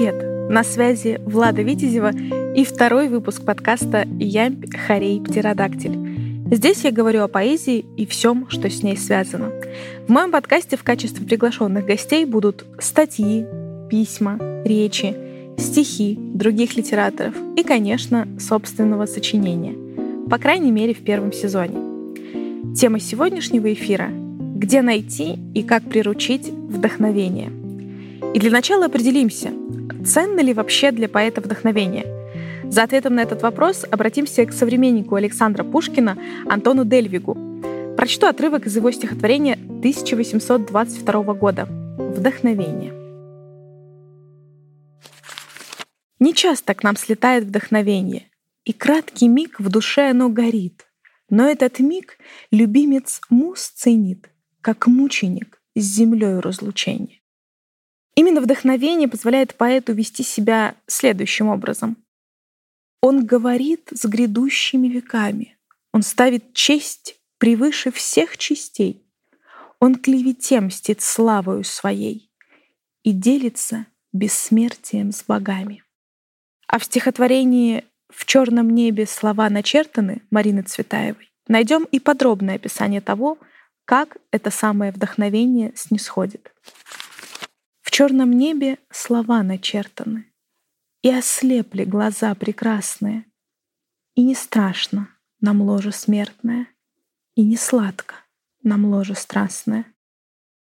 Привет! На связи Влада Витязева и второй выпуск подкаста «Ямб, Харей, Птеродактиль». Здесь я говорю о поэзии и всем, что с ней связано. В моем подкасте в качестве приглашенных гостей будут статьи, письма, речи, стихи других литераторов и, конечно, собственного сочинения. По крайней мере, в первом сезоне. Тема сегодняшнего эфира — где найти и как приручить вдохновение. И для начала определимся, ценно ли вообще для поэта вдохновение. За ответом на этот вопрос обратимся к современнику Александра Пушкина Антону Дельвигу. Прочту отрывок из его стихотворения 1822 года «Вдохновение». Не часто к нам слетает вдохновение, и краткий миг в душе оно горит. Но этот миг любимец муз ценит, как мученик с землей разлучения. Именно вдохновение позволяет поэту вести себя следующим образом. Он говорит с грядущими веками. Он ставит честь превыше всех частей. Он клевете мстит славою своей и делится бессмертием с богами. А в стихотворении «В черном небе слова начертаны» Марины Цветаевой найдем и подробное описание того, как это самое вдохновение снисходит. В черном небе слова начертаны, и ослепли глаза прекрасные, и не страшно нам ложе смертное, и не сладко нам ложе страстное.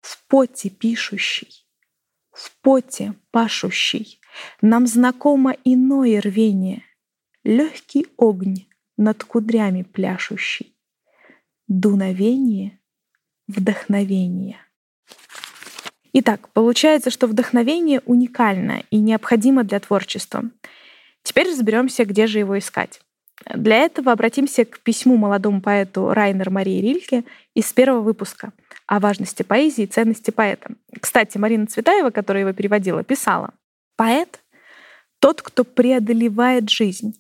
В поте пишущий, в поте пашущий, нам знакомо иное рвение, легкий огонь над кудрями пляшущий, дуновение вдохновения. Итак, получается, что вдохновение уникально и необходимо для творчества. Теперь разберемся, где же его искать. Для этого обратимся к письму молодому поэту Райнер Марии Рильке из первого выпуска о важности поэзии и ценности поэта. Кстати, Марина Цветаева, которая его переводила, писала «Поэт — тот, кто преодолевает жизнь.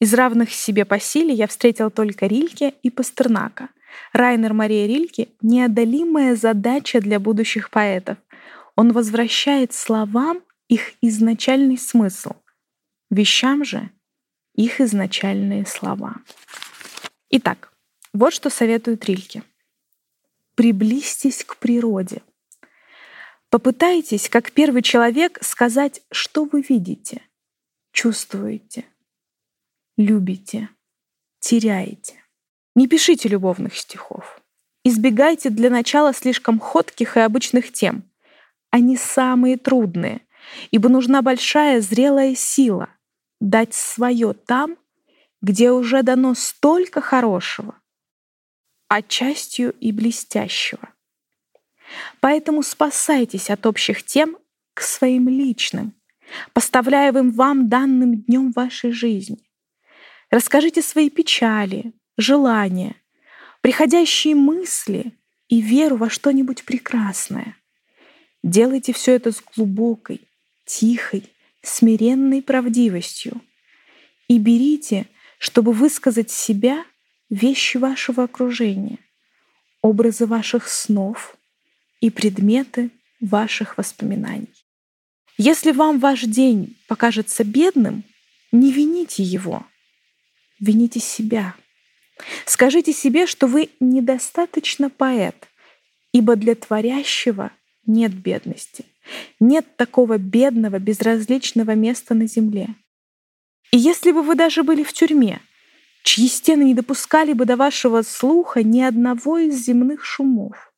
Из равных себе по силе я встретил только Рильке и Пастернака. Райнер Мария Рильке — неодолимая задача для будущих поэтов. Он возвращает словам их изначальный смысл, вещам же их изначальные слова. Итак, вот что советует Рильке. Приблизьтесь к природе. Попытайтесь, как первый человек, сказать, что вы видите, чувствуете, любите, теряете. Не пишите любовных стихов. Избегайте для начала слишком ходких и обычных тем. Они самые трудные, ибо нужна большая зрелая сила дать свое там, где уже дано столько хорошего, а частью и блестящего. Поэтому спасайтесь от общих тем к своим личным, поставляемым вам данным днем вашей жизни. Расскажите свои печали, желания, приходящие мысли и веру во что-нибудь прекрасное. Делайте все это с глубокой, тихой, смиренной правдивостью. И берите, чтобы высказать себя, вещи вашего окружения, образы ваших снов и предметы ваших воспоминаний. Если вам ваш день покажется бедным, не вините его, вините себя — Скажите себе, что вы недостаточно поэт, ибо для творящего нет бедности. Нет такого бедного, безразличного места на земле. И если бы вы даже были в тюрьме, чьи стены не допускали бы до вашего слуха ни одного из земных шумов,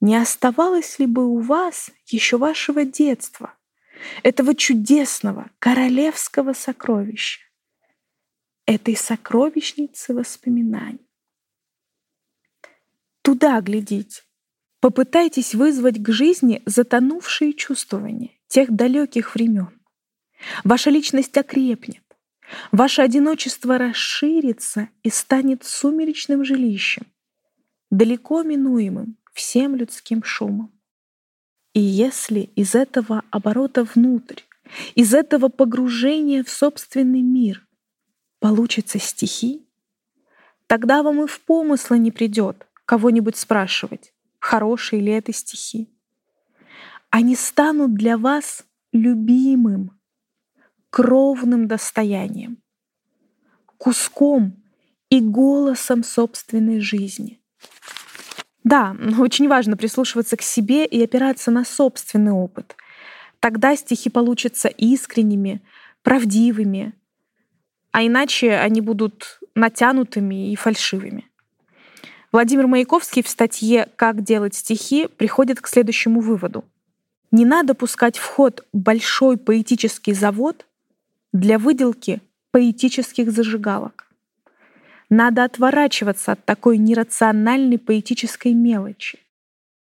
не оставалось ли бы у вас еще вашего детства, этого чудесного королевского сокровища? этой сокровищницы воспоминаний. Туда глядите. Попытайтесь вызвать к жизни затонувшие чувствования тех далеких времен. Ваша личность окрепнет, ваше одиночество расширится и станет сумеречным жилищем, далеко минуемым всем людским шумом. И если из этого оборота внутрь, из этого погружения в собственный мир получится стихи, тогда вам и в помыслы не придет кого-нибудь спрашивать, хорошие ли это стихи. Они станут для вас любимым, кровным достоянием, куском и голосом собственной жизни. Да, очень важно прислушиваться к себе и опираться на собственный опыт. Тогда стихи получатся искренними, правдивыми, а иначе они будут натянутыми и фальшивыми. Владимир Маяковский в статье «Как делать стихи» приходит к следующему выводу. Не надо пускать в ход большой поэтический завод для выделки поэтических зажигалок. Надо отворачиваться от такой нерациональной поэтической мелочи.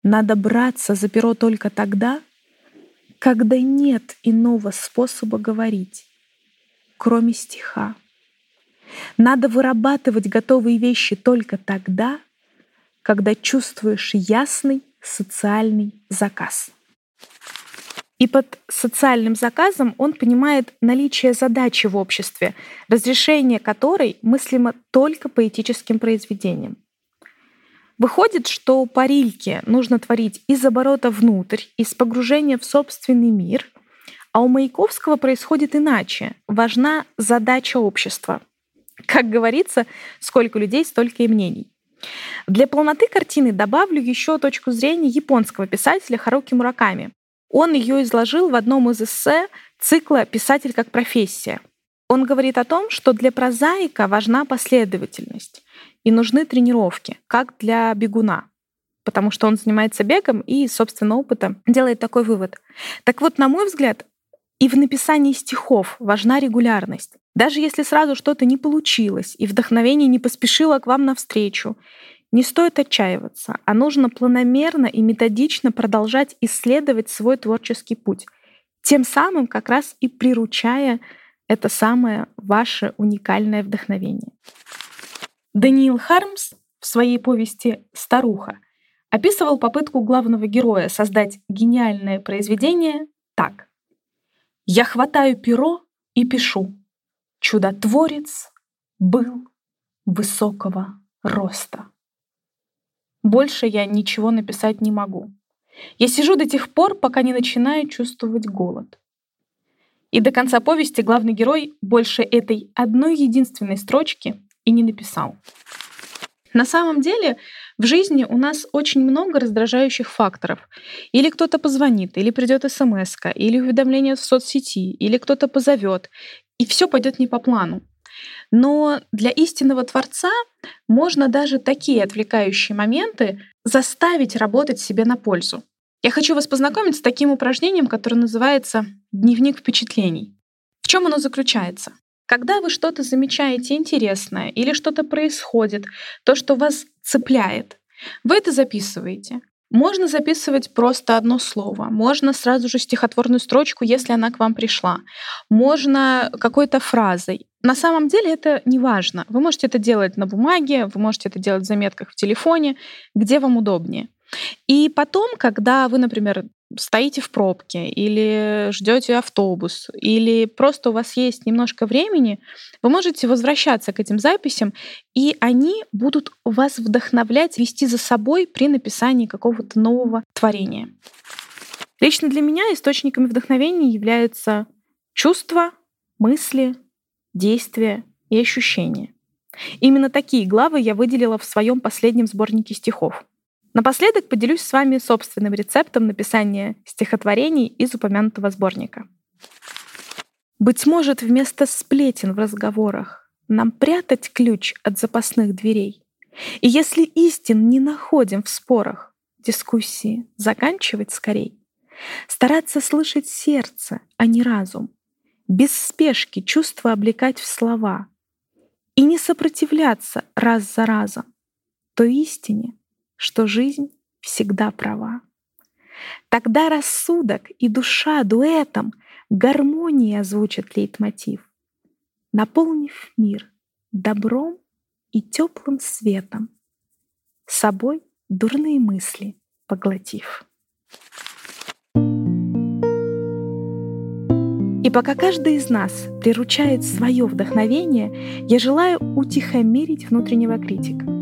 Надо браться за перо только тогда, когда нет иного способа говорить, кроме стиха. Надо вырабатывать готовые вещи только тогда, когда чувствуешь ясный социальный заказ. И под социальным заказом он понимает наличие задачи в обществе, разрешение которой мыслимо только поэтическим произведением. Выходит, что по Рильке нужно творить из оборота внутрь, из погружения в собственный мир, а у Маяковского происходит иначе. Важна задача общества. Как говорится, сколько людей, столько и мнений. Для полноты картины добавлю еще точку зрения японского писателя Харуки Мураками. Он ее изложил в одном из эссе цикла «Писатель как профессия». Он говорит о том, что для прозаика важна последовательность и нужны тренировки, как для бегуна, потому что он занимается бегом и, собственно, опыта делает такой вывод. Так вот, на мой взгляд, и в написании стихов важна регулярность. Даже если сразу что-то не получилось, и вдохновение не поспешило к вам навстречу, не стоит отчаиваться, а нужно планомерно и методично продолжать исследовать свой творческий путь, тем самым как раз и приручая это самое ваше уникальное вдохновение. Даниил Хармс в своей повести «Старуха» описывал попытку главного героя создать гениальное произведение так. «Я хватаю перо и пишу. Чудотворец был высокого роста». Больше я ничего написать не могу. Я сижу до тех пор, пока не начинаю чувствовать голод. И до конца повести главный герой больше этой одной единственной строчки и не написал. На самом деле в жизни у нас очень много раздражающих факторов. Или кто-то позвонит, или придет смс, или уведомление в соцсети, или кто-то позовет, и все пойдет не по плану. Но для истинного Творца можно даже такие отвлекающие моменты заставить работать себе на пользу. Я хочу вас познакомить с таким упражнением, которое называется «Дневник впечатлений». В чем оно заключается? Когда вы что-то замечаете интересное или что-то происходит, то, что вас цепляет, вы это записываете. Можно записывать просто одно слово, можно сразу же стихотворную строчку, если она к вам пришла, можно какой-то фразой. На самом деле это не важно. Вы можете это делать на бумаге, вы можете это делать в заметках в телефоне, где вам удобнее. И потом, когда вы, например, стоите в пробке или ждете автобус, или просто у вас есть немножко времени, вы можете возвращаться к этим записям, и они будут вас вдохновлять, вести за собой при написании какого-то нового творения. Лично для меня источниками вдохновения являются чувства, мысли, действия и ощущения. Именно такие главы я выделила в своем последнем сборнике стихов. Напоследок поделюсь с вами собственным рецептом написания стихотворений из упомянутого сборника. Быть может, вместо сплетен в разговорах нам прятать ключ от запасных дверей. И если истин не находим в спорах, дискуссии заканчивать скорей. Стараться слышать сердце, а не разум. Без спешки чувства облекать в слова. И не сопротивляться раз за разом той истине, что жизнь всегда права. Тогда рассудок и душа дуэтом гармонии озвучат лейтмотив, наполнив мир добром и теплым светом, собой дурные мысли поглотив. И пока каждый из нас приручает свое вдохновение, я желаю утихомирить внутреннего критика —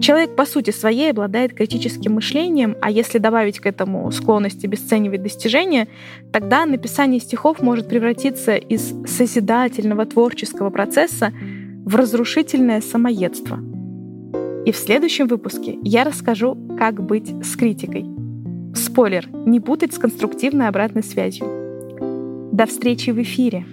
Человек по сути своей обладает критическим мышлением, а если добавить к этому склонность обесценивать достижения, тогда написание стихов может превратиться из созидательного творческого процесса в разрушительное самоедство. И в следующем выпуске я расскажу, как быть с критикой. Спойлер, не путать с конструктивной обратной связью. До встречи в эфире!